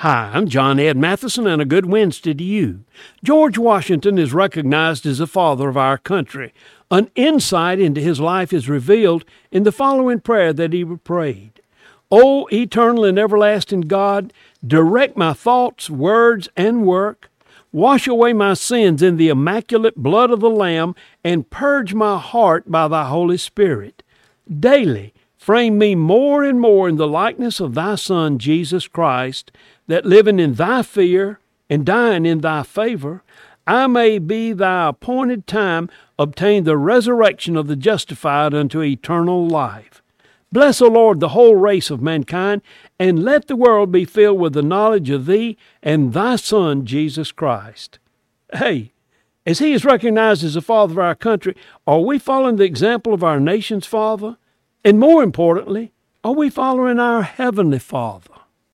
Hi, I'm John Ed Mathison, and a good Wednesday to you. George Washington is recognized as the father of our country. An insight into his life is revealed in the following prayer that he prayed O eternal and everlasting God, direct my thoughts, words, and work. Wash away my sins in the immaculate blood of the Lamb, and purge my heart by thy Holy Spirit. Daily, frame me more and more in the likeness of thy Son, Jesus Christ that living in thy fear and dying in thy favor, I may be thy appointed time obtain the resurrection of the justified unto eternal life. Bless, O Lord, the whole race of mankind, and let the world be filled with the knowledge of thee and thy Son, Jesus Christ. Hey, as he is recognized as the father of our country, are we following the example of our nation's father? And more importantly, are we following our heavenly father?